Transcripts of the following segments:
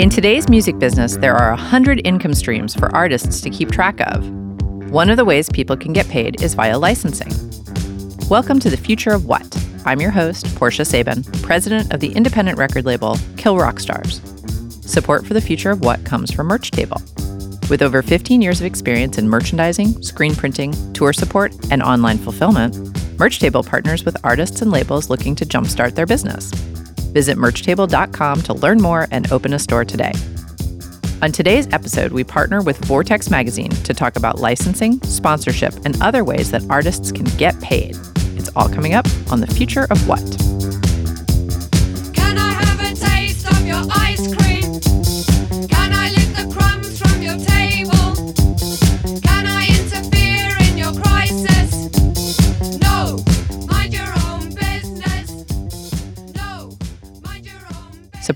In today's music business, there are 100 income streams for artists to keep track of. One of the ways people can get paid is via licensing. Welcome to the future of what? I'm your host, Portia Sabin, president of the independent record label Kill Rock Stars. Support for the future of what comes from Merch Table. With over 15 years of experience in merchandising, screen printing, tour support, and online fulfillment, Merch Table partners with artists and labels looking to jumpstart their business. Visit merchtable.com to learn more and open a store today. On today's episode, we partner with Vortex Magazine to talk about licensing, sponsorship, and other ways that artists can get paid. It's all coming up on The Future of What.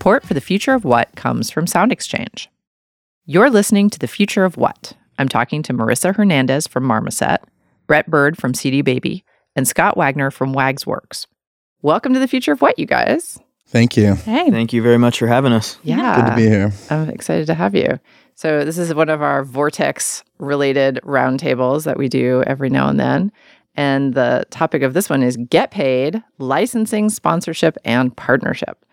Support for The Future of What comes from Sound Exchange. You're listening to The Future of What. I'm talking to Marissa Hernandez from Marmoset, Brett Byrd from CD Baby, and Scott Wagner from Wags Works. Welcome to The Future of What, you guys. Thank you. Hey. Thank you very much for having us. Yeah. Good to be here. I'm excited to have you. So, this is one of our Vortex related roundtables that we do every now and then. And the topic of this one is get paid, licensing, sponsorship, and partnership.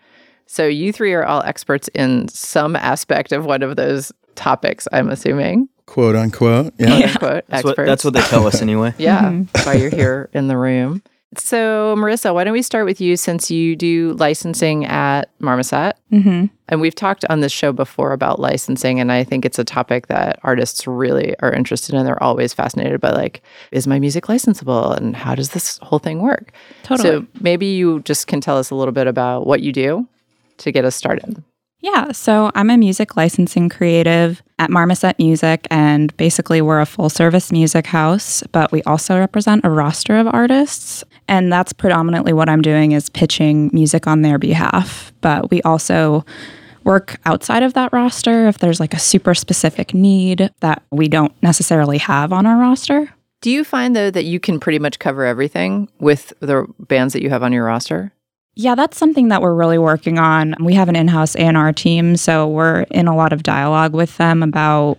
So, you three are all experts in some aspect of one of those topics, I'm assuming. Quote unquote. Yeah. Quote, unquote, That's what, that's what they tell us anyway. Yeah, why you're here in the room. So, Marissa, why don't we start with you since you do licensing at Marmoset? Mm-hmm. And we've talked on this show before about licensing, and I think it's a topic that artists really are interested in. They're always fascinated by, like, is my music licensable and how does this whole thing work? Totally. So, maybe you just can tell us a little bit about what you do to get us started. Yeah, so I'm a music licensing creative at Marmoset Music, and basically we're a full service music house, but we also represent a roster of artists. And that's predominantly what I'm doing is pitching music on their behalf. But we also work outside of that roster if there's like a super specific need that we don't necessarily have on our roster. Do you find, though, that you can pretty much cover everything with the bands that you have on your roster? Yeah, that's something that we're really working on. We have an in-house A&R team, so we're in a lot of dialogue with them about,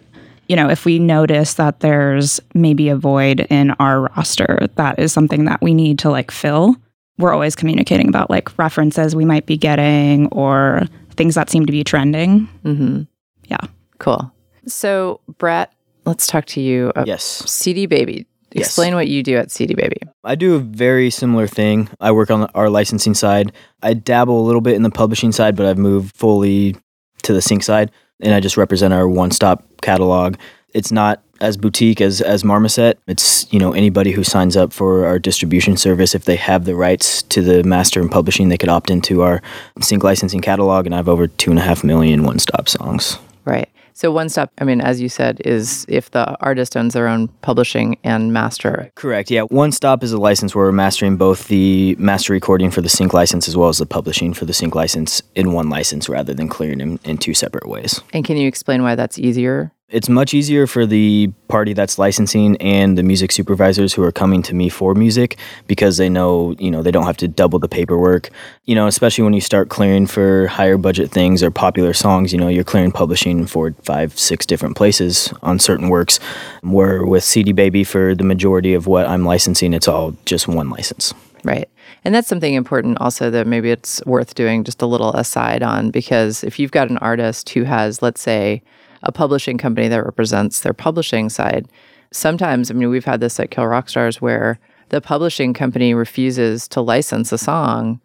you know, if we notice that there's maybe a void in our roster, that is something that we need to like fill. We're always communicating about like references we might be getting or things that seem to be trending. Mm-hmm. Yeah. Cool. So, Brett, let's talk to you. Uh, Yes. CD Baby. Yes. Explain what you do at CD Baby. I do a very similar thing. I work on our licensing side. I dabble a little bit in the publishing side, but I've moved fully to the sync side and I just represent our one-stop catalog. It's not as boutique as as Marmoset. It's, you know, anybody who signs up for our distribution service if they have the rights to the master and publishing, they could opt into our sync licensing catalog and I have over two and a half million one-stop songs. Right. So, One Stop, I mean, as you said, is if the artist owns their own publishing and master. Correct. Yeah. One Stop is a license where we're mastering both the master recording for the sync license as well as the publishing for the sync license in one license rather than clearing them in two separate ways. And can you explain why that's easier? It's much easier for the party that's licensing and the music supervisors who are coming to me for music because they know, you know, they don't have to double the paperwork. You know, especially when you start clearing for higher budget things or popular songs, you know, you're clearing publishing for five, six different places on certain works. Where with CD Baby, for the majority of what I'm licensing, it's all just one license. Right. And that's something important also that maybe it's worth doing just a little aside on because if you've got an artist who has, let's say, a publishing company that represents their publishing side, sometimes, I mean, we've had this at Kill Rockstars where the publishing company refuses to license a song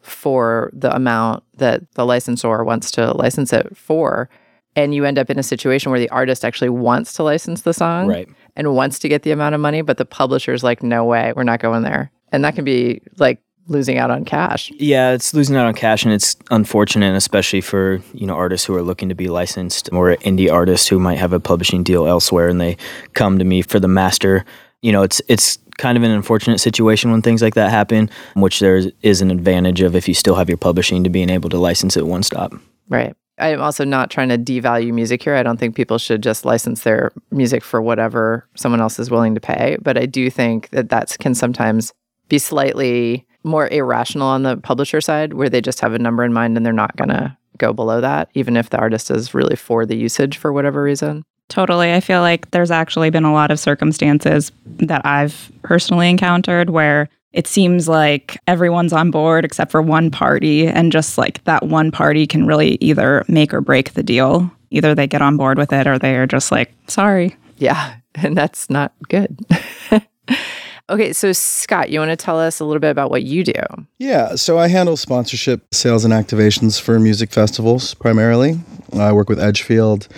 for the amount that the licensor wants to license it for. And you end up in a situation where the artist actually wants to license the song Right. and wants to get the amount of money, but the publisher's like, no way, we're not going there. And that can be like losing out on cash. Yeah, it's losing out on cash, and it's unfortunate, especially for you know artists who are looking to be licensed or indie artists who might have a publishing deal elsewhere, and they come to me for the master. You know, it's it's kind of an unfortunate situation when things like that happen, which there is an advantage of if you still have your publishing to being able to license it one stop. Right. I'm also not trying to devalue music here. I don't think people should just license their music for whatever someone else is willing to pay. But I do think that that can sometimes be slightly more irrational on the publisher side, where they just have a number in mind and they're not going to go below that, even if the artist is really for the usage for whatever reason? Totally. I feel like there's actually been a lot of circumstances that I've personally encountered where it seems like everyone's on board except for one party. And just like that one party can really either make or break the deal. Either they get on board with it or they are just like, sorry. Yeah, and that's not good. okay, so Scott, you want to tell us a little bit about what you do? Yeah, so I handle sponsorship, sales, and activations for music festivals primarily. I work with Edgefield,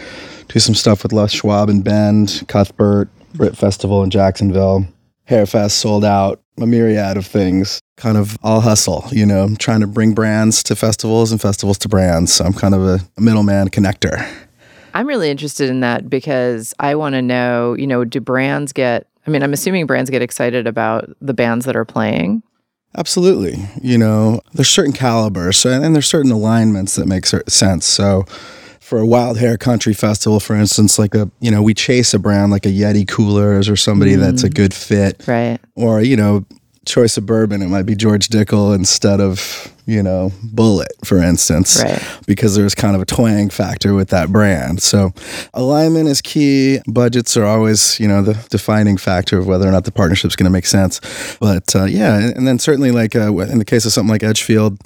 do some stuff with Les Schwab and Bend, Cuthbert, Britt Festival in Jacksonville, Hairfest Soul'd Out, a myriad of things. Kind of all hustle, you know, I'm trying to bring brands to festivals and festivals to brands. So I'm kind of a middleman connector. I'm really interested in that because I want to know, you know, do brands get, I mean, I'm assuming brands get excited about the bands that are playing. Absolutely. You know, there's certain calibers so, and there's certain alignments that make sense. So for a wild hair country festival, for instance, like a, you know, we chase a brand like a Yeti Coolers or somebody mm. that's a good fit. Right. Or, you know, choice of bourbon, it might be George Dickel instead of, you know, Bulleit, for instance, Right. because there's kind of a twang factor with that brand. So alignment is key. Budgets are always, you know, the defining factor of whether or not the partnership's going to make sense. But uh, yeah, and, and then certainly like uh, in the case of something like Edgefield,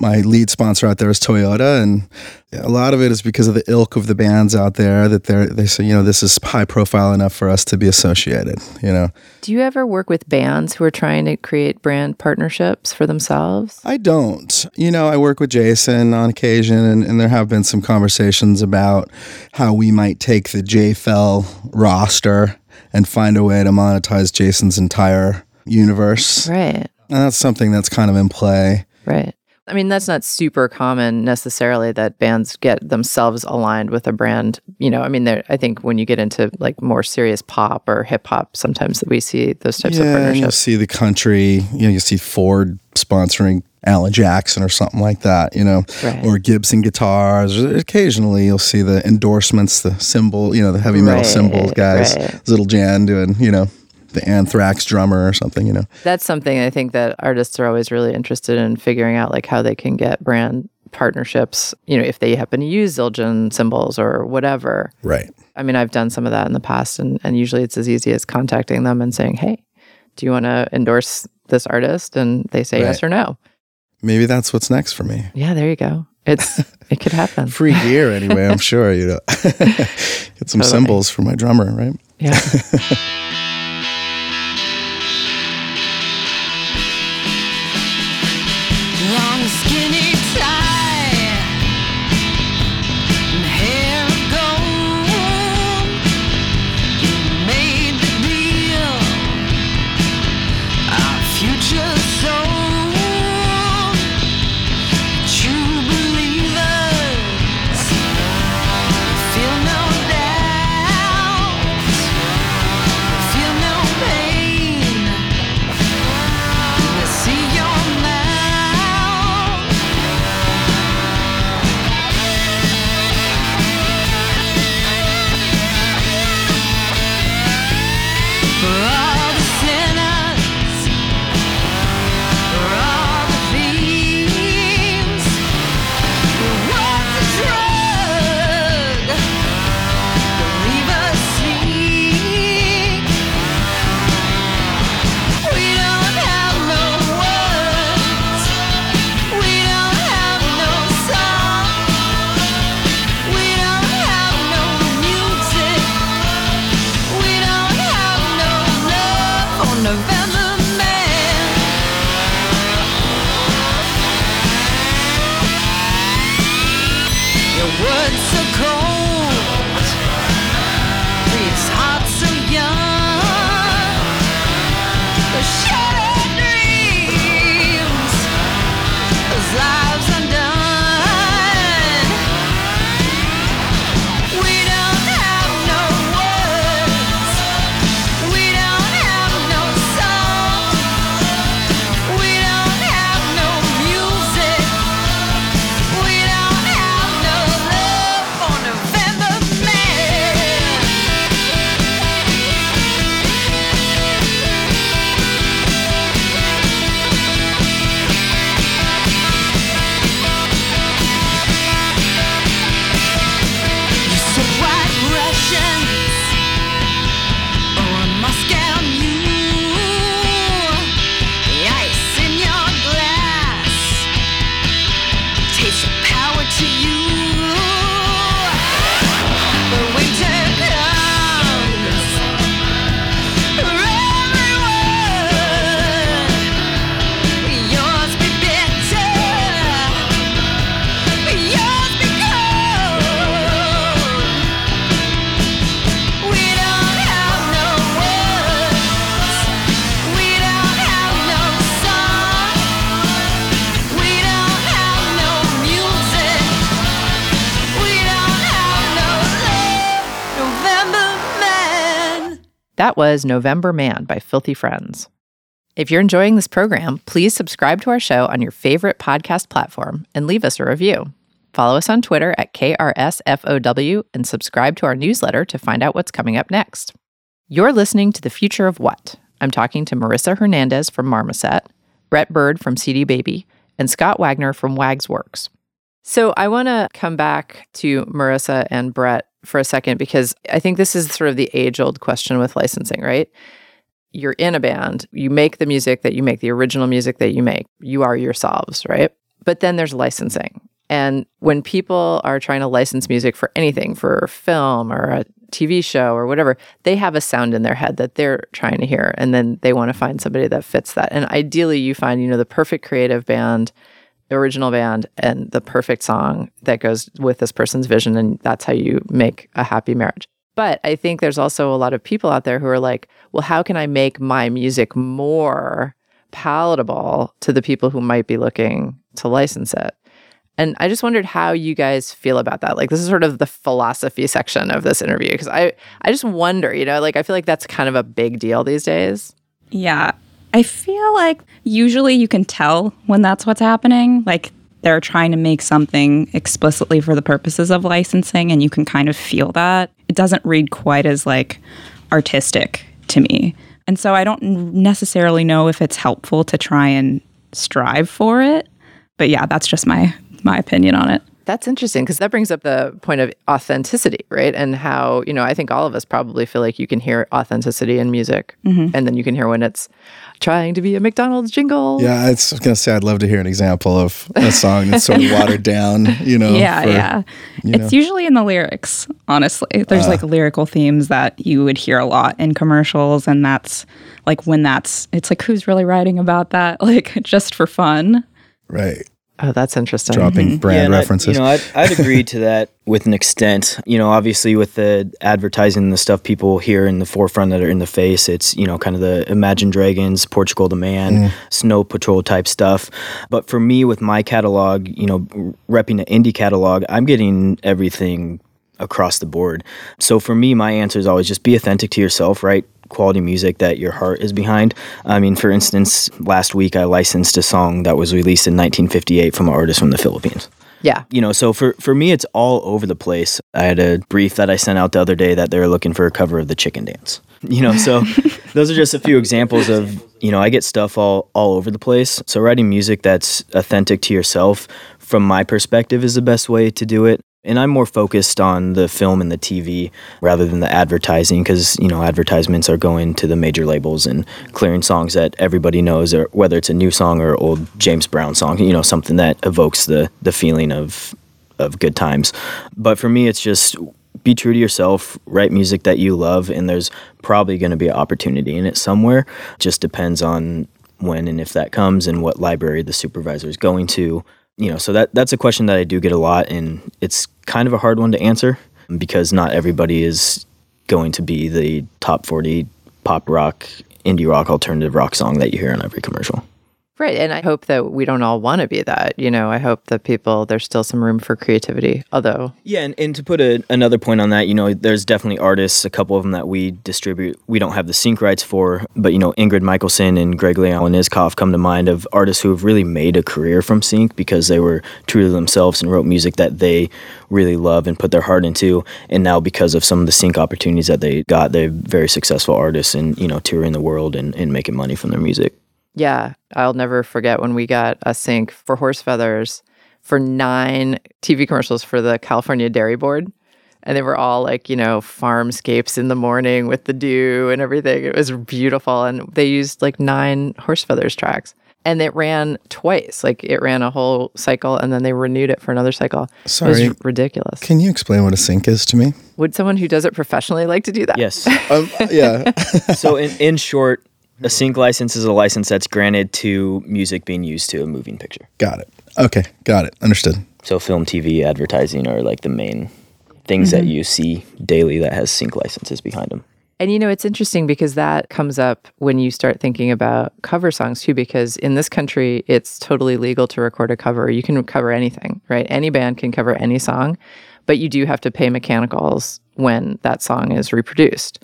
my lead sponsor out there is Toyota, and a lot of it is because of the ilk of the bands out there that they're they say, you know, this is high profile enough for us to be associated. You know, Do you ever work with bands who are trying to create brand partnerships for themselves? I don't. You know, I work with Jason on occasion, and, and there have been some conversations about how we might take the JFL roster and find a way to monetize Jason's entire universe. Right. And that's something that's kind of in play. Right. I mean, that's not super common necessarily that bands get themselves aligned with a brand. You know, I mean, there. I think when you get into like more serious pop or hip hop, sometimes we see those types of partnerships. yeah, you'll see the country. You know, you see Ford sponsoring Alan Jackson or something like that. You know, Right. or Gibson guitars. Occasionally, you'll see the endorsements, the cymbal. You know, the heavy metal Right, cymbals guys. right. Little Jan doing. You know, the Anthrax drummer or something. You know. That's something I think that artists are always really interested in figuring out, like how they can get brand partnerships. You know, if they happen to use Zildjian cymbals or whatever. Right. I mean, I've done some of that in the past, and, and usually it's as easy as contacting them and saying, "Hey, do you want to endorse this artist?" And they say yes or no. Maybe that's what's next for me. Yeah, there you go. It's it could happen. Free gear anyway, I'm sure, you know. Get some Totally. cymbals for my drummer, right? Yeah. Your words so cold, That was November Man by Filthy Friends. If you're enjoying this program, please subscribe to our show on your favorite podcast platform and leave us a review. Follow us on Twitter at KRSFOW and subscribe to our newsletter to find out what's coming up next. You're listening to The Future of What? I'm talking to Marissa Hernandez from Marmoset, Brett Byrd from CD Baby, and Scott Wagner from Wags Works. So I want to come back to Marissa and Brett for a second because I think this is sort of the age old question with licensing, right? You're in a band, you make the music that you make, the original music that you make, you are yourselves, right? But then there's licensing. And when people are trying to license music for anything, for film or a TV show or whatever, they have a sound in their head that they're trying to hear. And then they want to find somebody that fits that. And ideally, you find, you know, the perfect creative band, original band, and the perfect song that goes with this person's vision. And that's how you make a happy marriage. But I think there's also a lot of people out there who are like, well, how can I make my music more palatable to the people who might be looking to license it? And I just wondered how you guys feel about that. Like this is sort of the philosophy section of this interview because I I just wonder, you know, like I feel like that's kind of a big deal these days. Yeah. I feel like usually you can tell when that's what's happening. Like they're trying to make something explicitly for the purposes of licensing, and you can kind of feel that. It doesn't read quite as like artistic to me. And so I don't necessarily know if it's helpful to try and strive for it. But yeah, that's just my my opinion on it. That's interesting because that brings up the point of authenticity, right? And how, you know, I think all of us probably feel like you can hear authenticity in music. Mm-hmm. And then you can hear when it's trying to be a McDonald's jingle. Yeah, I was gonna say I'd love to hear an example of a song that's sort of watered down. You know, yeah, for- yeah. It's know. usually in the lyrics, honestly. There's ah. like lyrical themes that you would hear a lot in commercials, and that's like when that's, it's like, who's really writing about that? Like, just for fun. right. Oh, that's interesting. Dropping mm-hmm. brand and I- references. you know, I'd, I'd agree to that with an extent. You know, obviously with the advertising, the stuff people hear in the forefront that are in the face, it's you know kind of the Imagine Dragons, Portugal the Man, mm. Snow Patrol type stuff. But for me, with my catalog, you know, repping an indie catalog, I'm getting everything across the board. So for me, my answer is always just be authentic to yourself, right? Quality music that your heart is behind. I mean, for instance, last week I licensed a song that was released in 1958 from an artist from the Philippines. Yeah. you know so for for me it's all over the place. I had a brief that i sent out the other day that they were looking for a cover of the chicken dance. You know so those are just a few examples of you know i get stuff all all over the place. So writing music that's authentic to yourself from my perspective is the best way to do it and i'm more focused on the film and the tv rather than the advertising because you know advertisements are going to the major labels and clearing songs that everybody knows or whether it's a new song or old james brown song you know something that evokes the the feeling of of good times. But for me it's just be true to yourself write music that you love and there's probably going to be an opportunity in it somewhere. Just depends on when and if that comes and what library the supervisor is going to you know so that that's a question that i do get a lot and it's kind of a hard one to answer because not everybody is going to be the top 40 pop rock indie rock alternative rock song that you hear on every commercial Right. And I hope that we don't all want to be that. You know, I hope that people, there's still some room for creativity. Although, Yeah, and, and to put a, another point on that, you know, there's definitely artists, a couple of them that we distribute, we don't have the sync rights for, but, you know, Ingrid Michaelson and Gregory Alan Isakov come to mind of artists who have really made a career from sync because they were true to themselves and wrote music that they really love and put their heart into. And now, because of some of the sync opportunities that they got, they're very successful artists and, you know, touring the world and, and making money from their music. Yeah, I'll never forget when we got a sync for Horse Feathers for nine TV commercials for the California Dairy Board. And they were all like, you know, farmscapes in the morning with the dew and everything. It was beautiful. And they used like nine Horse Feathers tracks. And it ran twice. Like it ran a whole cycle and then they renewed it for another cycle. It Sorry. was ridiculous. Can you explain what a sync is to me? Would someone who does it professionally like to do that? Yes. Um, yeah. so in, in short, a sync license is a license that's granted to music being used to a moving picture. got it. Okay. Got it. Understood. So film, TV, advertising are like the main things that mm-hmm. you see daily that has sync licenses behind them. And you know, it's interesting because that comes up when you start thinking about cover songs too, because in this country, it's totally legal to record a cover. You can cover anything, right? Any band can cover any song, but you do have to pay mechanicals when that song is reproduced.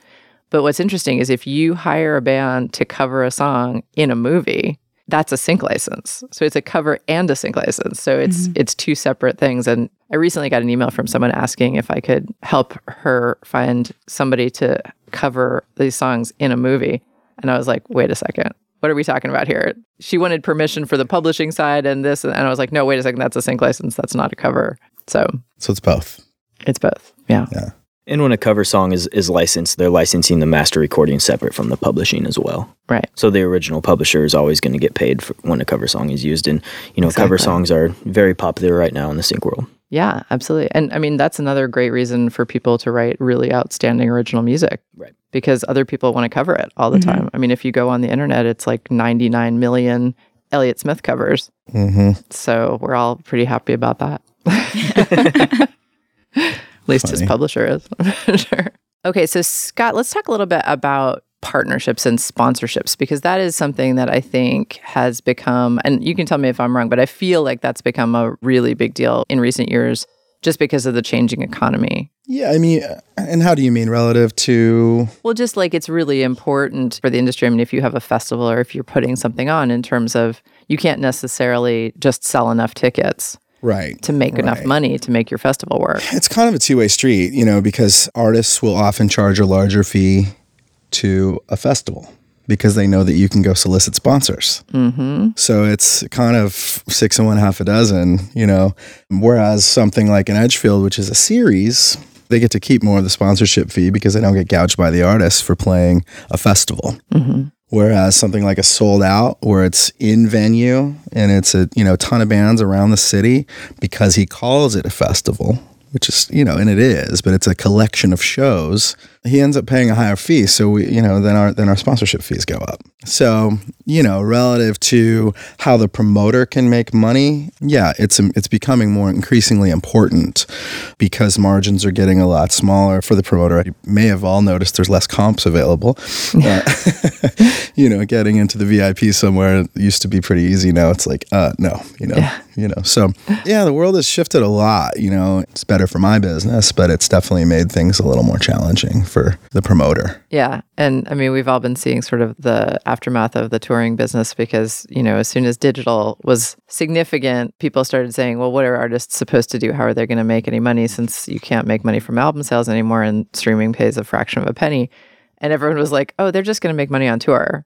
But what's interesting is if you hire a band to cover a song in a movie, that's a sync license. So it's a cover and a sync license. So it's mm-hmm. it's two separate things. And I recently got an email from someone asking if I could help her find somebody to cover these songs in a movie. And I was like, wait a second. What are we talking about here? She wanted permission for the publishing side and this. And I was like, no, wait a second. That's a sync license. That's not a cover. So So it's both. it's both. Yeah. Yeah. And when a cover song is, is licensed, they're licensing the master recording separate from the publishing as well. Right. So the original publisher is always going to get paid for when a cover song is used. And, you know, cover songs are very popular right now in the sync world. Yeah, absolutely. And I mean, that's another great reason for people to write really outstanding original music. Right. Because other people want to cover it all the time. I mean, if you go on the internet, it's like 99 million Elliott Smith covers. hmm So we're all pretty happy about that. At least his publisher is. sure. Okay, so Scott, let's talk a little bit about partnerships and sponsorships because that is something that I think has become, and you can tell me if I'm wrong, but I feel like that's become a really big deal in recent years just because of the changing economy. Yeah, I mean, uh, and how do you mean relative to? Well, just like it's really important for the industry. I mean, if you have a festival or if you're putting something on in terms of you can't necessarily just sell enough tickets Right. to make enough money to make your festival work. It's kind of a two way street, you know, because artists will often charge a larger fee to a festival because they know that you can go solicit sponsors. Mm-hmm. So it's kind of six and one, half a dozen, you know. Whereas something like an Edgefield, which is a series, they get to keep more of the sponsorship fee because they don't get gouged by the artists for playing a festival. Whereas something like a Soul'd Out, where it's in venue and it's a you know ton of bands around the city, because he calls it a festival, which is you know, and it is, but it's a collection of shows. He ends up paying a higher fee, so we you know then our then our sponsorship fees go up. So you know, relative to how the promoter can make money, yeah, it's it's becoming more increasingly important because margins are getting a lot smaller for the promoter. You may have all noticed there's less comps available. Uh, you know, getting into the VIP somewhere used to be pretty easy. Now it's like, uh, no, you know, you know. So yeah, the world has shifted a lot. You know, it's better for my business, but it's definitely made things a little more challenging for the promoter. Yeah. And I mean, we've all been seeing sort of the aftermath of the touring business because, you know, as soon as digital was significant, people started saying, well, what are artists supposed to do? How are they going to make any money since you can't make money from album sales anymore and streaming pays a fraction of a penny? And everyone was like, oh, they're just going to make money on tour.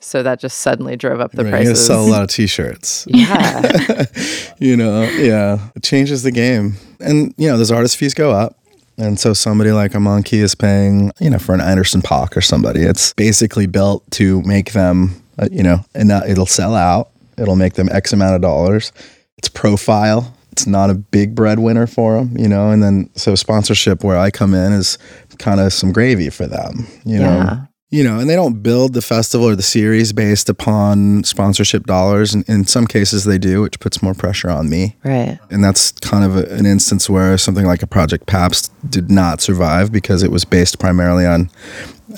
So that just suddenly drove up the Right, you prices. sell a lot of T-shirts. yeah. you know, yeah, it changes the game. And you know, those artist fees go up. And so somebody like a Monqui is paying, you know, for an Anderson .Paak or somebody. It's basically built to make them, uh, you know, and it'll sell out. It'll make them X amount of dollars. It's profile. It's not a big breadwinner for them, you know. And then so sponsorship, where I come in, is kind of some gravy for them, you know Yeah. You know, and they don't build the festival or the series based upon sponsorship dollars. And in some cases, they do, which puts more pressure on me. Right. And that's kind of a, an instance where something like a Project Pabst did not survive because it was based primarily on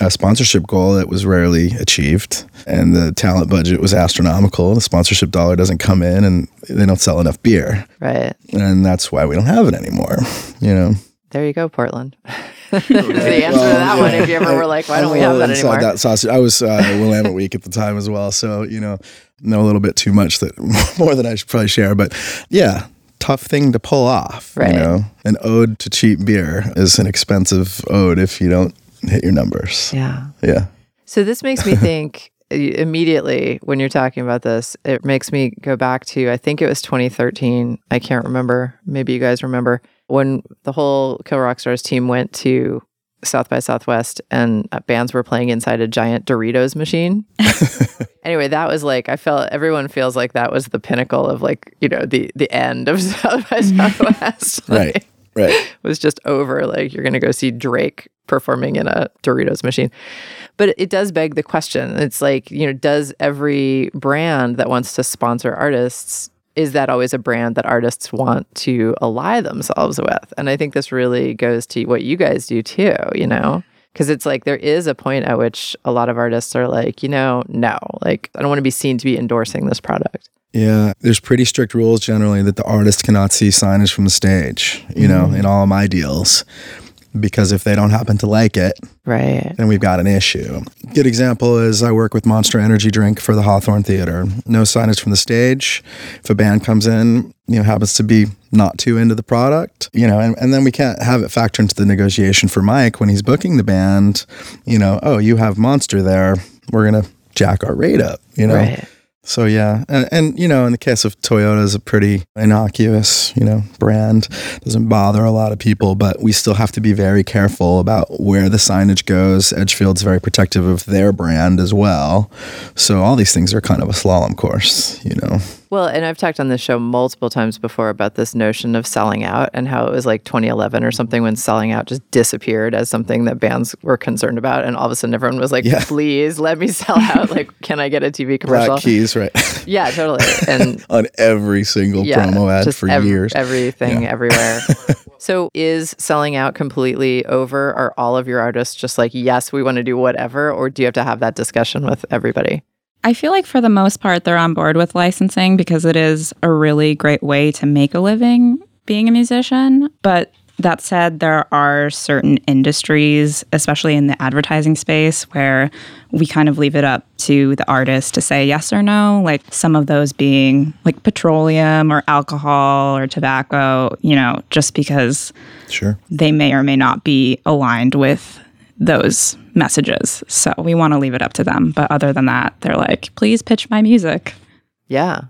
a sponsorship goal that was rarely achieved. And the talent budget was astronomical. The sponsorship dollar doesn't come in and they don't sell enough beer. Right. And that's why we don't have it anymore, you know? There you go, Portland. The answer to that one. If you ever were like, why don't we have that anymore? That sausage. I was uh, Willamette Week at the time as well, so you know, know a little bit too much that more than I should probably share. But yeah, tough thing to pull off. Right. You know, an ode to cheap beer is an expensive ode if you don't hit your numbers. yeah. Yeah. So this makes me think immediately when you're talking about this, it makes me go back to I think it was 2013. I can't remember. Maybe you guys remember when the whole Kill Rock Stars team went to South by Southwest and uh, bands were playing inside a giant Doritos machine. anyway, that was like I felt everyone feels like that was the pinnacle of like, you know, the the end of South by Southwest. Right. Like, Right. was just over. Like you're going to go see Drake performing in a Doritos machine. But it does beg the question. It's like, you know, does every brand that wants to sponsor artists, is that always a brand that artists want to ally themselves with? And I think this really goes to what you guys do too, you know? Because it's like there is a point at which a lot of artists are like, you know, no, like I don't want to be seen to be endorsing this product. Yeah, there's pretty strict rules generally that the artist cannot see signage from the stage, you know, mm. in all my deals. Because if they don't happen to like it, Right. then we've got an issue. Good example is I work with Monster Energy Drink for the Hawthorne Theater. No signage from the stage. If a band comes in, you know, happens to be not too into the product, you know, and, and then we can't have it factor into the negotiation for Mike when he's booking the band, you know, oh, you have Monster there. We're going to jack our rate up, you know? Right. So yeah, and, and you know, in the case of Toyota, is a pretty innocuous, you know, brand. Doesn't bother a lot of people, but we still have to be very careful about where the signage goes. Edgefield's very protective of their brand as well. So all these things are kind of a slalom course, you know. Well, and I've talked on this show multiple times before about this notion of selling out and how it was like 2011 or something when selling out just disappeared as something that bands were concerned about. And all of a sudden everyone was like, Yeah. please let me sell out. like, can I get a TV commercial? Black keys, right? Yeah, totally. And On every single yeah, promo ad for ev- years. Everything everywhere. so is selling out completely over? Are all of your artists just like, yes, we want to do whatever? Or do you have to have that discussion with everybody? I feel like for the most part, they're on board with licensing because it is a really great way to make a living being a musician. But that said, there are certain industries, especially in the advertising space, where we kind of leave it up to the artist to say yes or no. Like some of those being like petroleum or alcohol or tobacco, you know, just because Sure. they may or may not be aligned with those messages. So we want to leave it up to them. But other than that, they're like, please pitch my music. Yeah.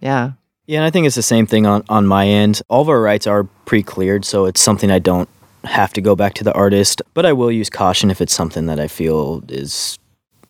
Yeah. Yeah, and I think it's the same thing on, on my end. All of our rights are pre cleared, so it's something I don't have to go back to the artist, but I will use caution if it's something that I feel is,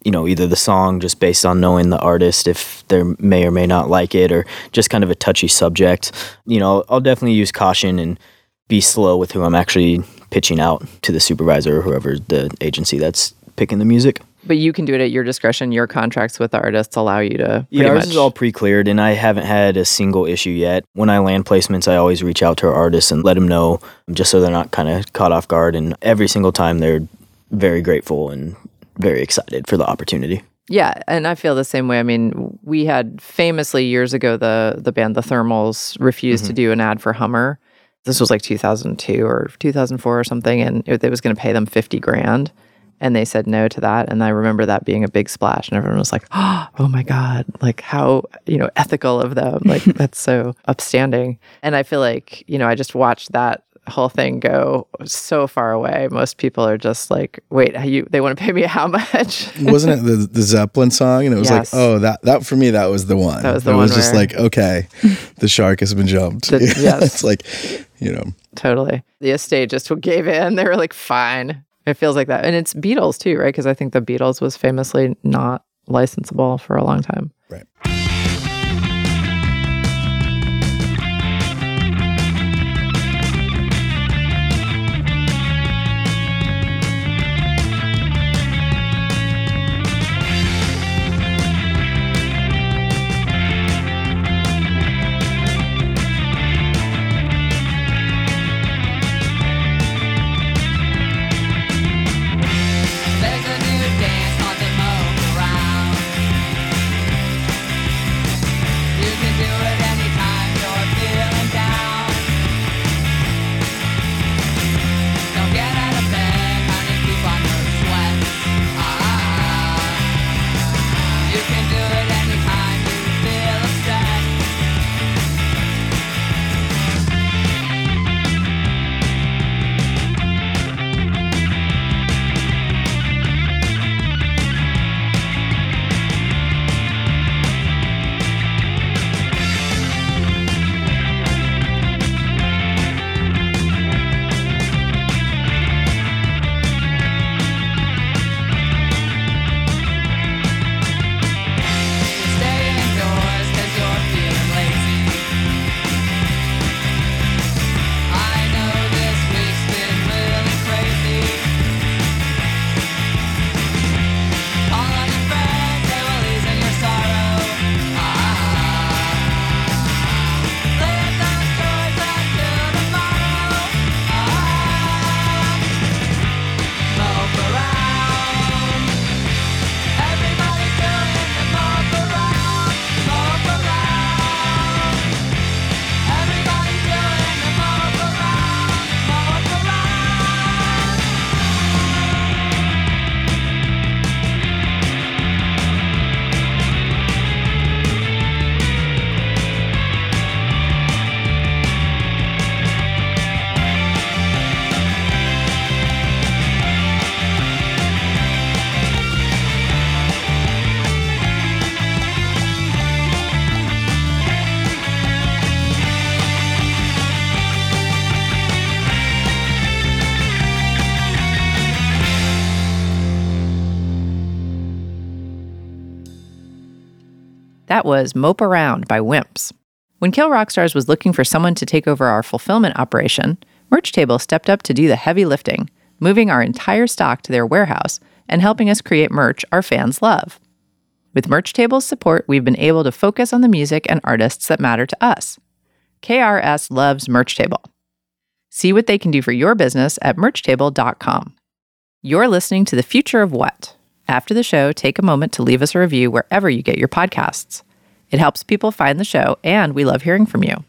you know, either the song just based on knowing the artist, if they may or may not like it, or just kind of a touchy subject. You know, I'll definitely use caution and be slow with who I'm actually pitching out to the supervisor or whoever the agency that's picking the music. But you can do it at your discretion. Your contracts with the artists allow you to Yeah, ours much. is all pre-cleared, and I haven't had a single issue yet. When I land placements, I always reach out to our artists and let them know, just so they're not kind of caught off guard. And every single time, they're very grateful and very excited for the opportunity. Yeah, and I feel the same way. I mean, we had famously years ago the the band The Thermals refused to mm-hmm. do an ad for Hummer. This was like 2002 or 2004 or something, and it, it was going to pay them 50 grand, and they said no to that. And I remember that being a big splash, and everyone was like, "Oh my god, like how you know ethical of them! Like that's so upstanding." And I feel like you know I just watched that whole thing go so far away. Most people are just like, "Wait, how you they want to pay me how much?" Wasn't it the, the Zeppelin song? And it was Yes. like, oh, that that for me, that was the one. That was the it one was just like, okay, the shark has been jumped. The- yes. it's like, you know, Totally. The estate just gave in. They were like, fine. It feels like that. And it's Beatles too, right? Because I think the Beatles was famously not licensable for a long time. right. That was Mope Around by Wimps. When Kill Rockstars was looking for someone to take over our fulfillment operation, Merch Table stepped up to do the heavy lifting, moving our entire stock to their warehouse and helping us create merch our fans love. With Merch Table's support, we've been able to focus on the music and artists that matter to us. KRS loves Merch Table. See what they can do for your business at merchtable.com. You're listening to The Future of What. After the show, take a moment to leave us a review wherever you get your podcasts. It helps people find the show, and we love hearing from you.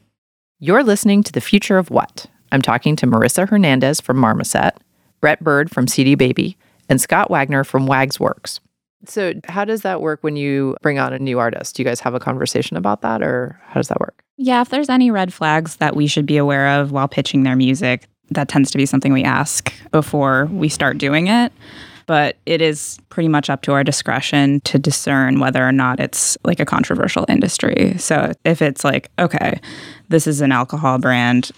You're listening to The Future of What. I'm talking to Marissa Hernandez from Marmoset, Brett Byrd from CD Baby, and Scott Wagner from Wags Works. So, how does that work when you bring on a new artist? Do you guys have a conversation about that, or how does that work? Yeah, if there's any red flags that we should be aware of while pitching their music, that tends to be something we ask before we start doing it. But it is pretty much up to our discretion to discern whether or not it's like a controversial industry. So if it's like, okay, this is an alcohol brand,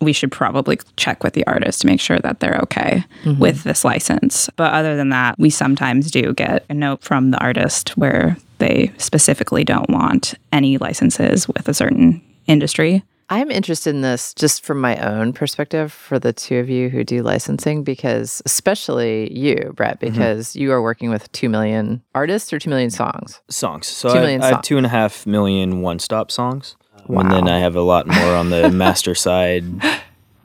we should probably check with the artist to make sure that they're okay mm-hmm. with this license. But other than that, we sometimes do get a note from the artist where they specifically don't want any licenses with a certain industry. I'm interested in this just from my own perspective for the two of you who do licensing, because especially you, Brett, mm-hmm. because you are working with 2 million artists or 2 million songs. songs. So Two I, million I have songs. two and a half million one-stop songs, Wow. and then I have a lot more on the master side,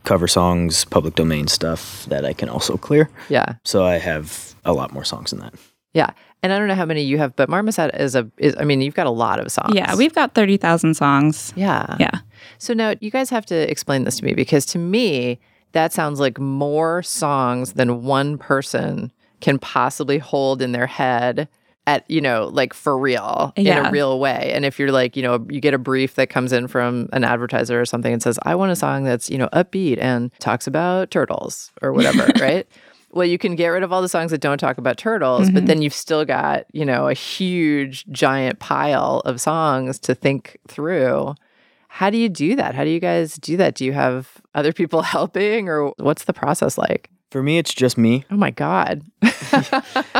cover songs, public domain stuff that I can also clear. Yeah. So I have a lot more songs than that. Yeah. And I don't know how many you have, but Marmoset is a, is, I mean, you've got a lot of songs. Yeah, we've got 30,000 songs. Yeah. Yeah. So now you guys have to explain this to me because to me, that sounds like more songs than one person can possibly hold in their head at, you know, like for real, in a real way. And if you're like, you know, you get a brief that comes in from an advertiser or something and says, I want a song that's, you know, upbeat and talks about turtles or whatever, right? Well, you can get rid of all the songs that don't talk about turtles, but mm-hmm. then you've still got, you know, a huge, giant pile of songs to think through. How do you do that? How do you guys do that? Do you have other people helping or what's the process like? For me, it's just me. Oh my God.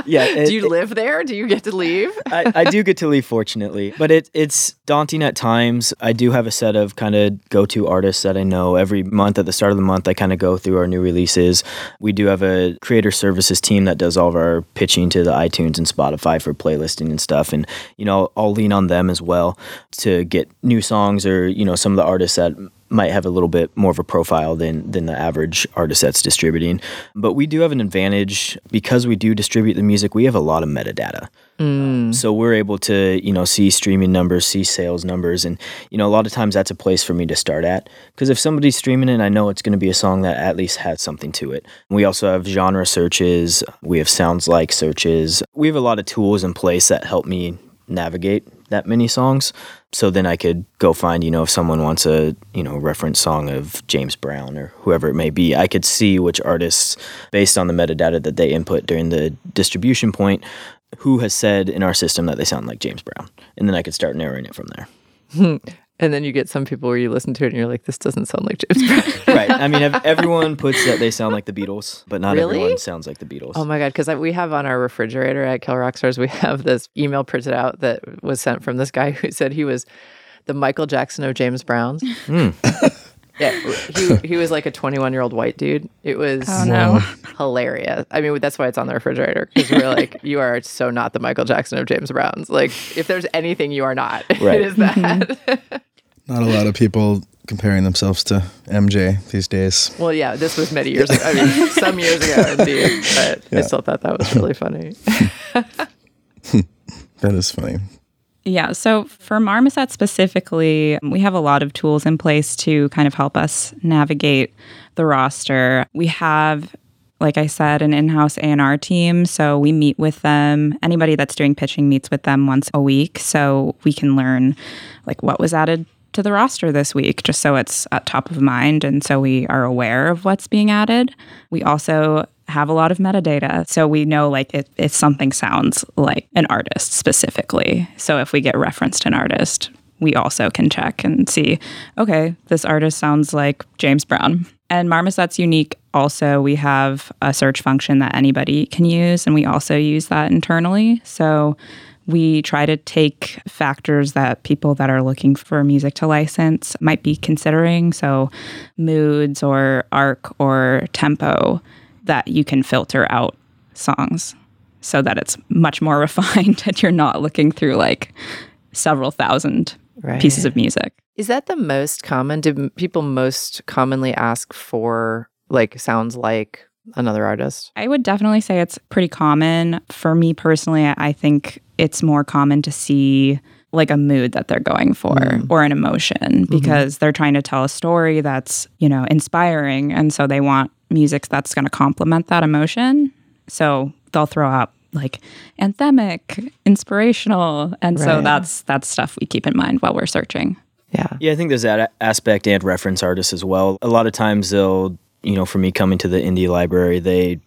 Yeah, it- do you live there? Do you get to leave? I, I do get to leave, fortunately, but it, it's daunting at times. I do have a set of kind of go to artists that I know every month. At the start of the month, I kind of go through our new releases. We do have a creator services team that does all of our pitching to the iTunes and Spotify for playlisting and stuff. And, you know, I'll lean on them as well to get new songs or, you know, some of the artists that might have a little bit more of a profile than than the average artist that's distributing. But we do have an advantage because we do distribute the music. We have a lot of metadata. Mm. So we're able to, you know, see streaming numbers, see sales numbers, and you know, a lot of times that's a place for me to start at. Because if somebody's streaming it, I know it's going to be a song that at least has something to it. We also have genre searches. We have sounds like searches. We have a lot of tools in place that help me navigate that many songs. So then I could go find, you know, if someone wants a, you know, reference song of James Brown or whoever it may be, I could see which artists, based on the metadata that they input during the distribution point, who has said in our system that they sound like James Brown. And then I could start narrowing it from there. And then you get some people where you listen to it and you're like, this doesn't sound like James Brown. right. I mean, everyone puts that they sound like the Beatles, but not Really? everyone sounds like the Beatles. Oh my God. Because we have on our refrigerator at Kill Rockstars, we have this email printed out that was sent from this guy who said he was the Michael Jackson of James Brown's. Hmm. Yeah, he, he was like a 21 year old white dude. It was Oh, no. hilarious. I mean, that's why it's on the refrigerator because we're like, you are so not the Michael Jackson of James Brown's. Like, if there's anything you are not, Right. it is that. Mm-hmm. Not a lot of people comparing themselves to MJ these days. well, yeah, this was many years ago. I mean, some years ago, indeed. But I still thought that was really funny. That is funny. Yeah. So for Marmoset specifically, we have a lot of tools in place to kind of help us navigate the roster. We have, like I said, an in-house A&R team. So we meet with them. Anybody that's doing pitching meets with them once a week. So we can learn like what was added to the roster this week, just so it's at top of mind. And so we are aware of what's being added. We also have a lot of metadata. So we know like if, if something sounds like an artist specifically. So if we get referenced an artist, we also can check and see, okay, this artist sounds like James Brown. And Marmoset's unique. Also, we have a search function that anybody can use, and we also use that internally. So we try to take factors that people that are looking for music to license might be considering. So, moods or arc or tempo that you can filter out songs so that it's much more refined and you're not looking through like several thousand Right. pieces of music. Is that the most common? Do people most commonly ask for like sounds like another artist? I would definitely say it's pretty common. For me personally, I- I think it's more common to see like a mood that they're going for mm. or an emotion mm-hmm. because they're trying to tell a story that's, you know, inspiring. And so they want music that's going to complement that emotion. So they'll throw out like anthemic, inspirational. And so that's that's stuff we keep in mind while we're searching. Yeah. Yeah, I think there's that aspect and reference artists as well. A lot of times they'll, you know, for me coming to the indie library, they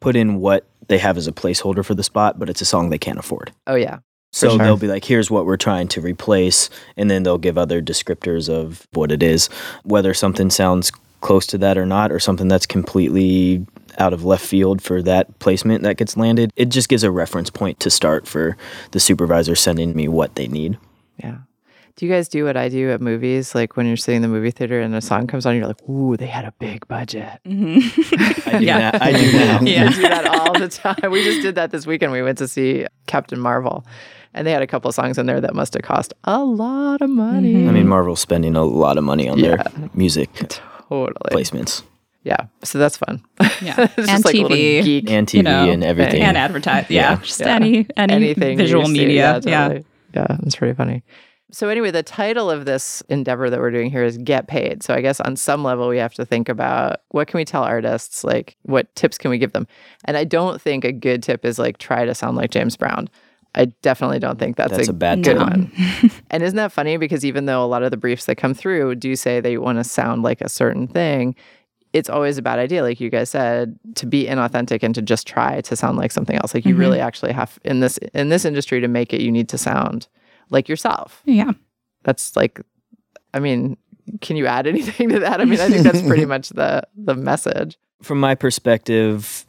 put in what they have as a placeholder for the spot, but it's a song they can't afford. Oh yeah. So sure. they'll be like, here's what we're trying to replace. And then they'll give other descriptors of what it is, whether something sounds close to that or not, or something that's completely out of left field for that placement that gets landed. It just gives a reference point to start for the supervisor sending me what they need. Yeah. Do you guys do what I do at movies? Like when you're sitting in the movie theater and a song comes on, you're like, "Ooh, they had a big budget." Mm-hmm. I do, Yeah. now, I do now. I do that all the time. We just did that this weekend. We went to see Captain Marvel, and they had a couple of songs in there that must have cost a lot of money. I mean, Marvel's spending a lot of money on Yeah. their music totally. placements Yeah. So that's fun. Yeah. it's and just like a TV. geek. and TV You know, and everything. And advertise. Yeah. Yeah. Just Yeah. any, any anything you visual see. media. Yeah. totally. yeah, it's pretty funny. So anyway, the title of this endeavor that we're doing here is get paid. So I guess on some level we have to think about what can we tell artists, like what tips can we give them? And I don't think a good tip is like try to sound like James Brown. I definitely don't think that's, That's a bad good tip. one. and isn't that funny? Because even though a lot of the briefs that come through do say they want to sound like a certain thing, it's always a bad idea, like you guys said, to be inauthentic and to just try to sound like something else. Like you really mm-hmm. actually have in this in this industry to make it, you need to sound like yourself. Yeah. That's like, I mean, can you add anything to that? I mean, I think that's pretty much the the message. From my perspective,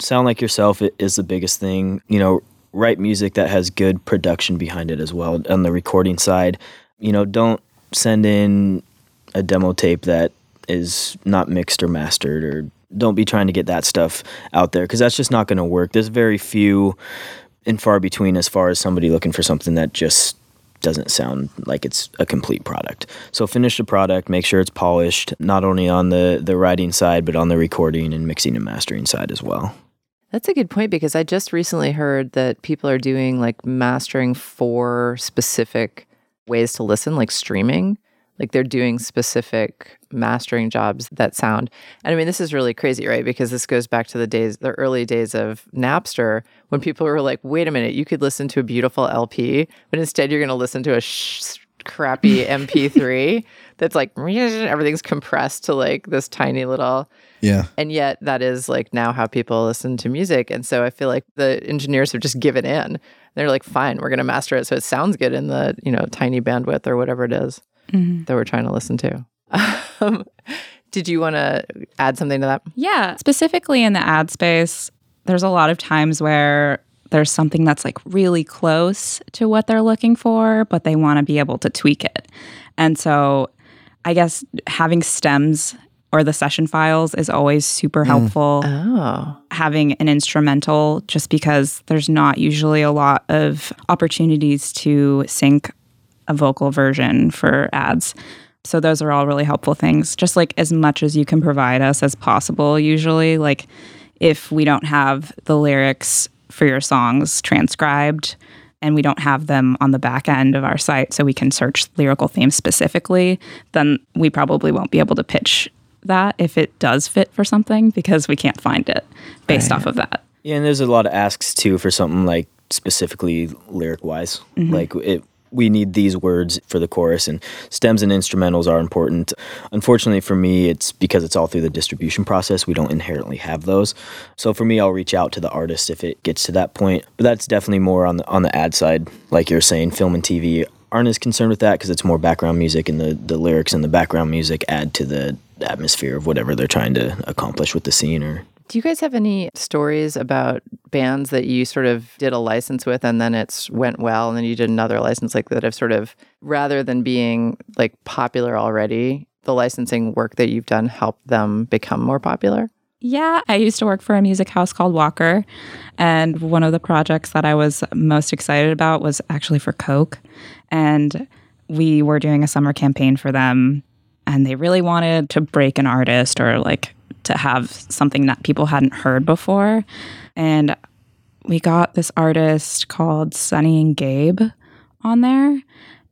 sound like yourself is the biggest thing. You know, write music that has good production behind it as well on the recording side. You know, don't send in a demo tape that is not mixed or mastered or don't be trying to get that stuff out there because that's just not going to work. There's very few and far between as far as somebody looking for something that just doesn't sound like it's a complete product. So finish the product, make sure it's polished, not only on the the writing side but on the recording and mixing and mastering side as well. That's a good point because I just recently heard that people are doing like mastering for specific ways to listen, like streaming. Like they're doing specific mastering jobs that sound. And I mean, this is really crazy, right? Because this goes back to the days, the early days of Napster, when people were like, wait a minute, you could listen to a beautiful LP, but instead you're going to listen to a sh- crappy MP3 that's like everything's compressed to like this tiny little Yeah. and yet that is like now how people listen to music and so i feel like the engineers have just given in they're like fine we're going to master it so it sounds good in the you know tiny bandwidth or whatever it is that we're trying to listen to um, did you want to add something to that Yeah. Specifically in the ad space, there's a lot of times where there's something that's like really close to what they're looking for, but they want to be able to tweak it. And so I guess having stems or the session files is always super mm. helpful. oh Having an instrumental, just because there's not usually a lot of opportunities to sync a vocal version for ads. So those are all really helpful things. Just like as much as you can provide us as possible usually like if we don't have the lyrics for your songs transcribed and we don't have them on the back end of our site so we can search lyrical themes specifically, then we probably won't be able to pitch that if it does fit for something because we can't find it based off of that. Yeah, and there's a lot of asks too for something like specifically lyric wise. Mm-hmm. Like it we need these words for the chorus and stems and instrumentals are important. Unfortunately for me, it's because it's all through the distribution process, we don't inherently have those. So for me, I'll reach out to the artist if it gets to that point. But that's definitely more on the on the ad side, like you're saying, film and TV aren't as concerned with that because it's more background music and the, the lyrics and the background music add to the atmosphere of whatever they're trying to accomplish with the scene or Do you guys have any stories about bands that you sort of did a license with and then it's went well and then you did another license like that have sort of rather than being like popular already, the licensing work that you've done helped them become more popular? Yeah, I used to work for a music house called Walker. And one of the projects that I was most excited about was actually for Coke. And we were doing a summer campaign for them. And they really wanted to break an artist or like to have something that people hadn't heard before. And we got this artist called Sunny and Gabe on there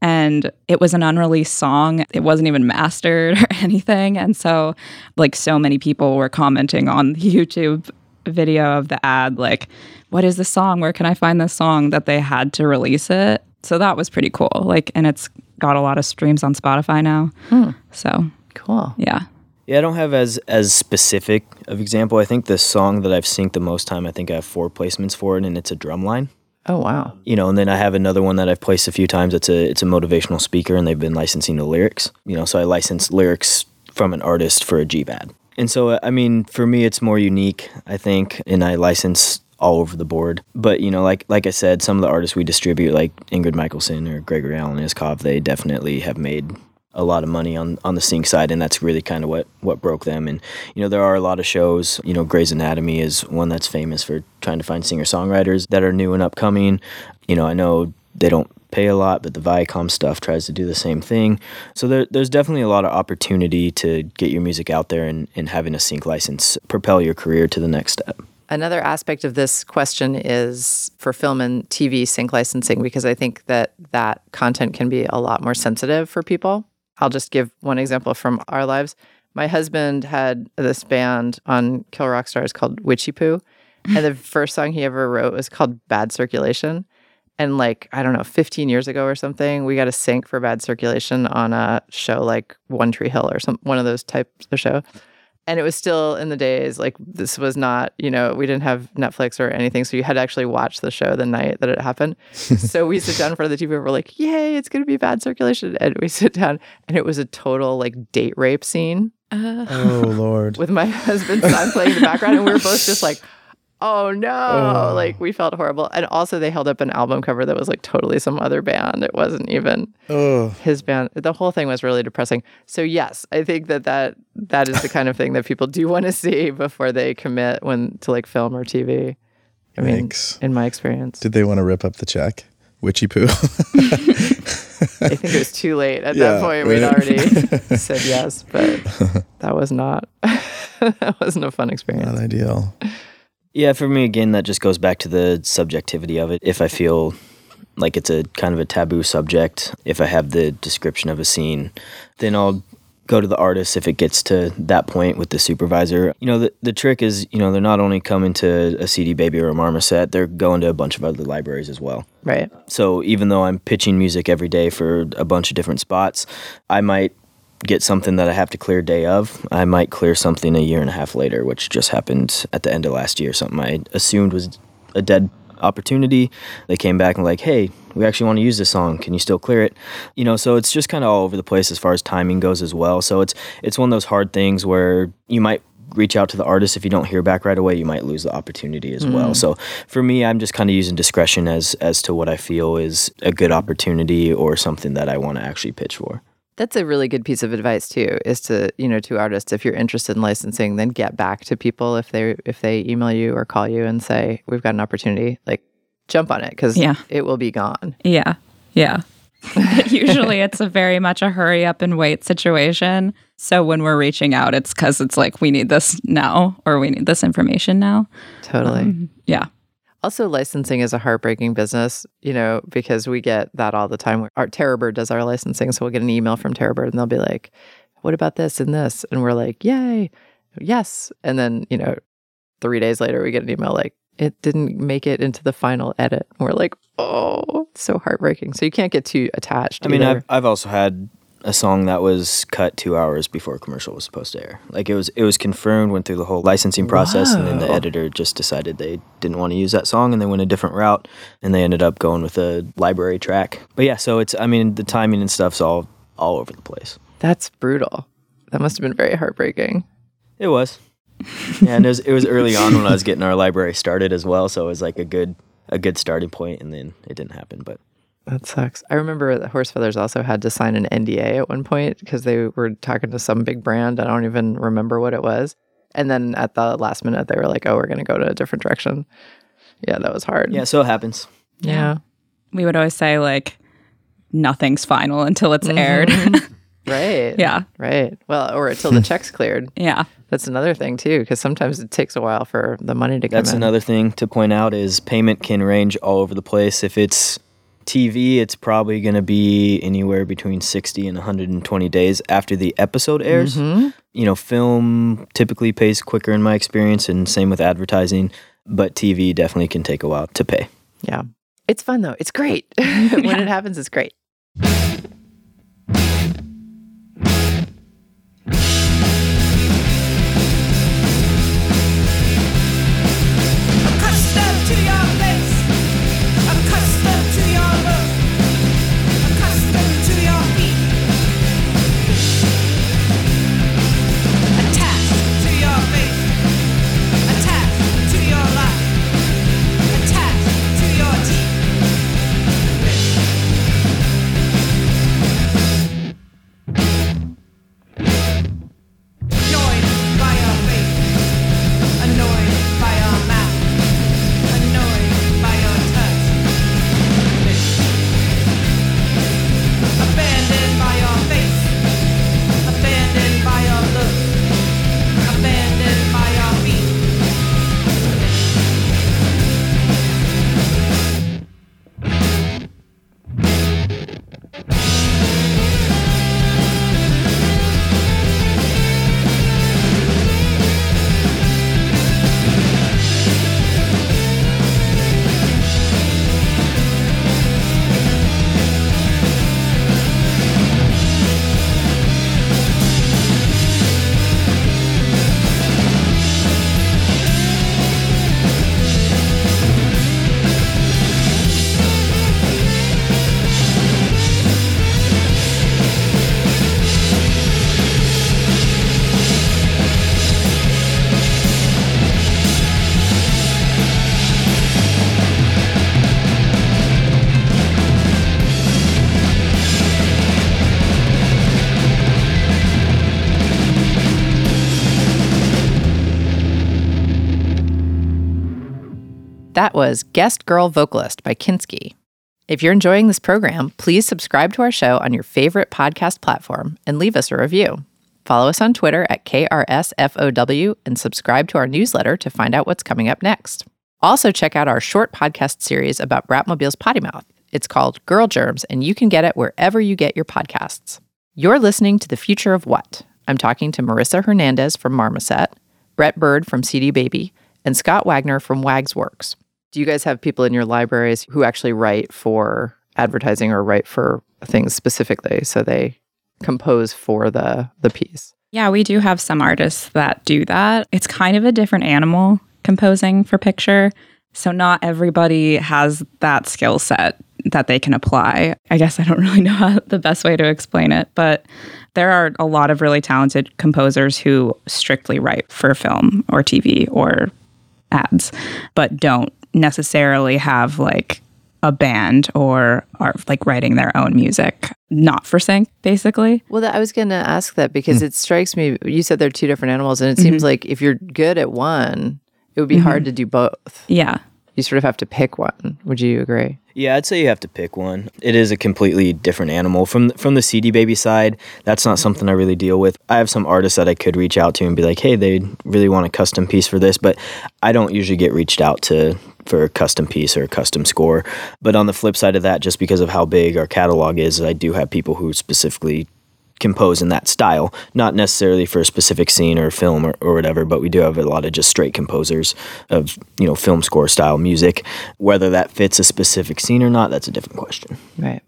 and it was an unreleased song. It wasn't even mastered or anything. And so, like, so many people were commenting on the YouTube video of the ad, like, what is this song? Where can I find this song? That they had to release it. So that was pretty cool. Like, and it's got a lot of streams on Spotify now. Hmm. So, Cool. yeah. Yeah, I don't have as as specific of example. I think the song that I've synced the most time, I think I have four placements for it, and it's a drum line. Oh wow. You know, and then I have another one that I've placed a few times. It's a it's a motivational speaker, and they've been licensing the lyrics. You know, so I license lyrics from an artist for a G GBAD. And so, I mean, for me, it's more unique, I think, and I license all over the board. But you know, like like I said, some of the artists we distribute, like Ingrid Michaelson or Gregory Alan Isakov, they definitely have made a lot of money on on the sync side, and that's really kind of what what broke them. And you know, there are a lot of shows. You know, Grey's Anatomy is one that's famous for trying to find singer songwriters that are new and upcoming. You know, I know they don't pay a lot, but the Viacom stuff tries to do the same thing. So there, there's definitely a lot of opportunity to get your music out there and, and having a sync license propel your career to the next step. Another aspect of this question is for film and TV sync licensing because I think that that content can be a lot more sensitive for people. I'll just give one example from our lives. My husband had this band on Kill Rock Stars called Witchy Poo, and the first song he ever wrote was called Bad Circulation. And like, I don't know, 15 years ago or something, we got a sync for Bad Circulation on a show like One Tree Hill or some one of those types of show and it was still in the days like this was not you know we didn't have netflix or anything so you had to actually watch the show the night that it happened. So we sit down in front of the tv and we're like yay it's going to be bad circulation. And we sit down and it was a total like date rape scene uh. Oh Lord. with my husband's son playing in the background and we were both just like oh no. Like we felt horrible. And also they held up an album cover that was like totally some other band. It wasn't even Oh, his band. The whole thing was really depressing. So yes i think that that that is the kind of thing that people do want to see before they commit when to like film or tv i mean in my experience. Did they want to rip up the check? Witchy poo. i think it was too late at Yeah, that point. We'd already said yes but that was not that wasn't a fun experience. Not ideal. Yeah, for me again, that just goes back to the subjectivity of it. If I feel like it's a kind of a taboo subject, if I have the description of a scene, then I'll go to the artist if it gets to that point with the supervisor. You know, the, the trick is, you know, they're not only coming to a CD Baby or a Marmoset, they're going to a bunch of other libraries as well. right So even though I'm pitching music every day for a bunch of different spots, I might get something that I have to clear day of. I might clear something a year and a half later, which just happened at the end of last year. Something I assumed was a dead opportunity. They came back and like, hey, we actually want to use this song. Can you still clear it? You know, so it's just kind of all over the place as far as timing goes as well. So it's it's one of those hard things where you might reach out to the artist if you don't hear back right away you might lose the opportunity as well mm. so for me i'm just kind of using discretion as as to what i feel is a good opportunity or something that i want to actually pitch for That's a really good piece of advice too. Is to you know to artists if you're interested in licensing, then get back to people if they if they email you or call you and say we've got an opportunity, like jump on it because Yeah. it will be gone. Yeah. Yeah. Usually it's a very much a hurry up and wait situation. So when we're reaching out, it's because it's like, we need this now or we need this information now. Totally. Um, yeah. Also, licensing is a heartbreaking business, you know, because we get that all the time. Our Terrorbird does our licensing, so we'll get an email from Terrorbird and they'll be like, "What about this and this?" And we're like, "Yay, yes!" And then you know, three days later, we get an email like, "It didn't make it into the final edit." And we're like, "Oh, so heartbreaking." So you can't get too attached. i mean either. I've, I've also had a song that was cut two hours before a commercial was supposed to air like it was it was confirmed went through the whole licensing process and then the editor just decided they didn't want to use that song and they went a different route and they ended up going with a library track but yeah so it's i mean the timing and stuff's all all over the place That's brutal. That must have been very heartbreaking. it was yeah, and it was it was early on when I was getting our library started as well, so it was like a good a good starting point, and then it didn't happen. But That sucks. I remember that Horse Feathers also had to sign an NDA at one point because they were talking to some big brand. I don't even remember what it was. And then at the last minute, they were like, "Oh, we're going to go to a different direction." Yeah, that was hard. yeah, so it happens. yeah, We would always say like nothing's final until it's mm-hmm. aired. right. yeah. right. Well, or until the check's cleared. Yeah. That's another thing too, because sometimes it takes a while for the money to come That's in. another thing to point out is payment can range all over the place. If it's TV, it's probably going to be anywhere between 60 and 120 days after the episode airs. Mm-hmm. You know, film typically pays quicker in my experience, and same with advertising, but TV definitely can take a while to pay. Yeah, it's fun though. It's great when it happens. It's great. Guest Girl Vocalist by Kinski. If you're enjoying this program, please subscribe to our show on your favorite podcast platform and leave us a review. Follow us on Twitter at KRSFOW and subscribe to our newsletter to find out what's coming up next. Also, check out our short podcast series about Bratmobile's Pottymouth. It's called Girl Germs, and you can get it wherever you get your podcasts. You're listening to The Future of What? I'm talking to Marissa Hernandez from Marmoset, Brett Byrd from CD Baby, and Scott Wagner from WagsWorks. Do you guys have people in your libraries who actually write for advertising or write for things specifically so they compose for the the piece? Yeah, we do have some artists that do that. It's kind of a different animal composing for picture. So not everybody has that skill set that they can apply. I guess I don't really know how, the best way to explain it, but there are a lot of really talented composers who strictly write for film or TV or ads, but don't necessarily have like a band or are like writing their own music, not for sync, basically. Well, that, I was going to ask that because hmm. it strikes me. You said they're two different animals, and it mm-hmm. seems like if you're good at one, it would be hard mm-hmm. to do both. Yeah. You sort of have to pick one. Would you agree? Yeah, I'd say you have to pick one. It is a completely different animal. From from the CD baby side, that's not something I really deal with. I have some artists that I could reach out to and be like, "Hey, they really want a custom piece for this," but I don't usually get reached out to for a custom piece or a custom score. But on the flip side of that, just because of how big our catalog is, I do have people who specifically compose in that style, not necessarily for a specific scene or film or, or whatever, but we do have a lot of just straight composers of, you know, film score style music. Whether that fits a specific scene or not, that's a different question. Right.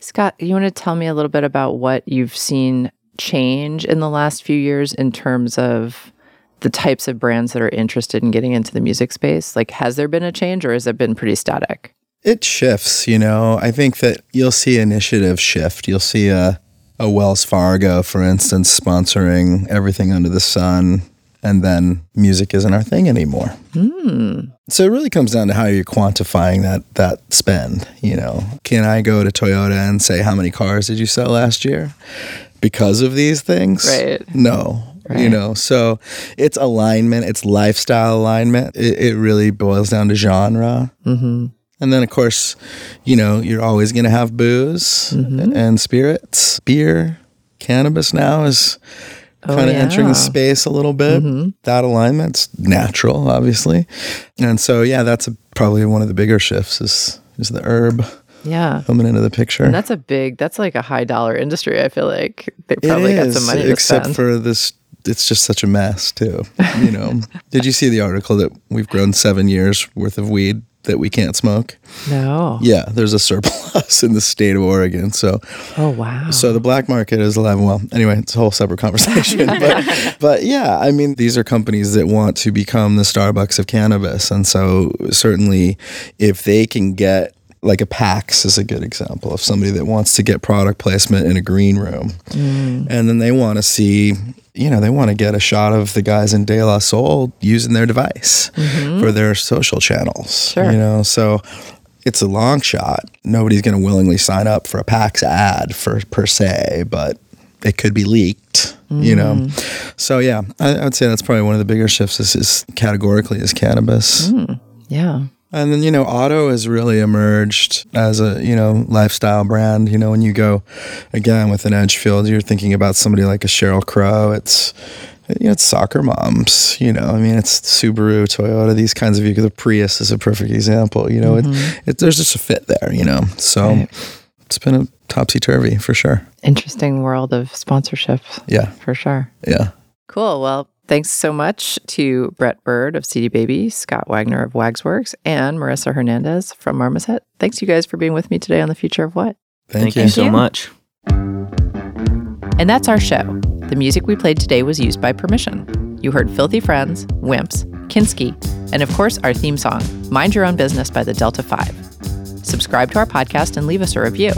Scott, you want to tell me a little bit about what you've seen change in the last few years in terms of the types of brands that are interested in getting into the music space? Like, has there been a change or has it been pretty static? It shifts, you know. I think that you'll see initiative shift. You'll see a, a Wells Fargo, for instance, sponsoring everything under the sun and then music isn't our thing anymore. Hmm. So it really comes down to how you're quantifying that that spend. You know, can I go to Toyota and say how many cars did you sell last year because of these things? Right. No. Right. You know, so it's alignment, it's lifestyle alignment. It, it really boils down to genre. Mm-hmm. And then, of course, you know, you're always going to have booze Mm-hmm. and spirits, beer, cannabis now is Oh, kind of entering yeah. the space a little bit. Mhm. That alignment's natural, obviously. And so, yeah, that's a, probably one of the bigger shifts is, is the herb Yeah. coming into the picture. And that's a big, that's like a high dollar industry. I feel like they probably got some money except spend. for this. It's just such a mess, too. You know, did you see the article that we've grown seven years worth of weed that we can't smoke? no. Yeah, there's a surplus in the state of Oregon. So, Oh, wow. so the black market is alive and well. Anyway, it's a whole separate conversation. but, but yeah, I mean, these are companies that want to become the Starbucks of cannabis, and so certainly, if they can get like a PAX is a good example of somebody that wants to get product placement in a green room, Mm. and then they want to see. You know, they want to get a shot of the guys in De La Soul using their device for their social channels. Mm-hmm. Sure. You know, so it's a long shot. Nobody's going to willingly sign up for a PAX ad for per se, but it could be leaked. You know, Mm. so yeah, I, I would say that's probably one of the bigger shifts. Is, is categorically is cannabis, yeah. And then you know, auto has really emerged as a you know lifestyle brand. You know, when you go again with an Edgefield, you're thinking about somebody like a Sheryl Crow. It's you know, it's soccer moms. You know, I mean, it's Subaru, Toyota, these kinds of vehicles. The Prius is a perfect example. You know, it, mm-hmm. it, there's just a fit there. You know, so Right. it's been a topsy turvy for sure. Interesting world of sponsorship Yeah, for sure. yeah. Cool. Well, thanks so much to Brett Byrd of CD Baby, Scott Wagner of WagsWorks, and Marissa Hernandez from Marmoset. Thanks, you guys, for being with me today on The Future of What. Thank, Thank, you so much. And that's our show. The music we played today was used by permission. You heard Filthy Friends, Wimps, Kinski, and of course, our theme song, Mind Your Own Business by the Delta 5. Subscribe to our podcast and leave us a review.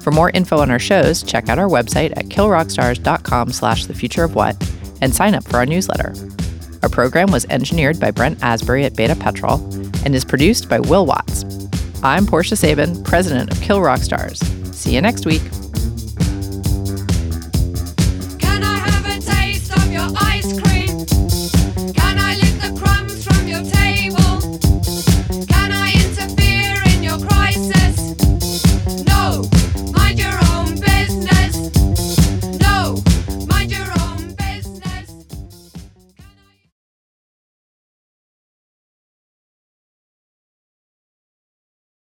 For more info on our shows, check out our website at killrockstars.com slash the future of what and sign up for our newsletter. Our program was engineered by Brent Asbury at Beta Petrol and is produced by Will Watts. I'm Portia Sabin, president of Kill Rock Stars. See you next week.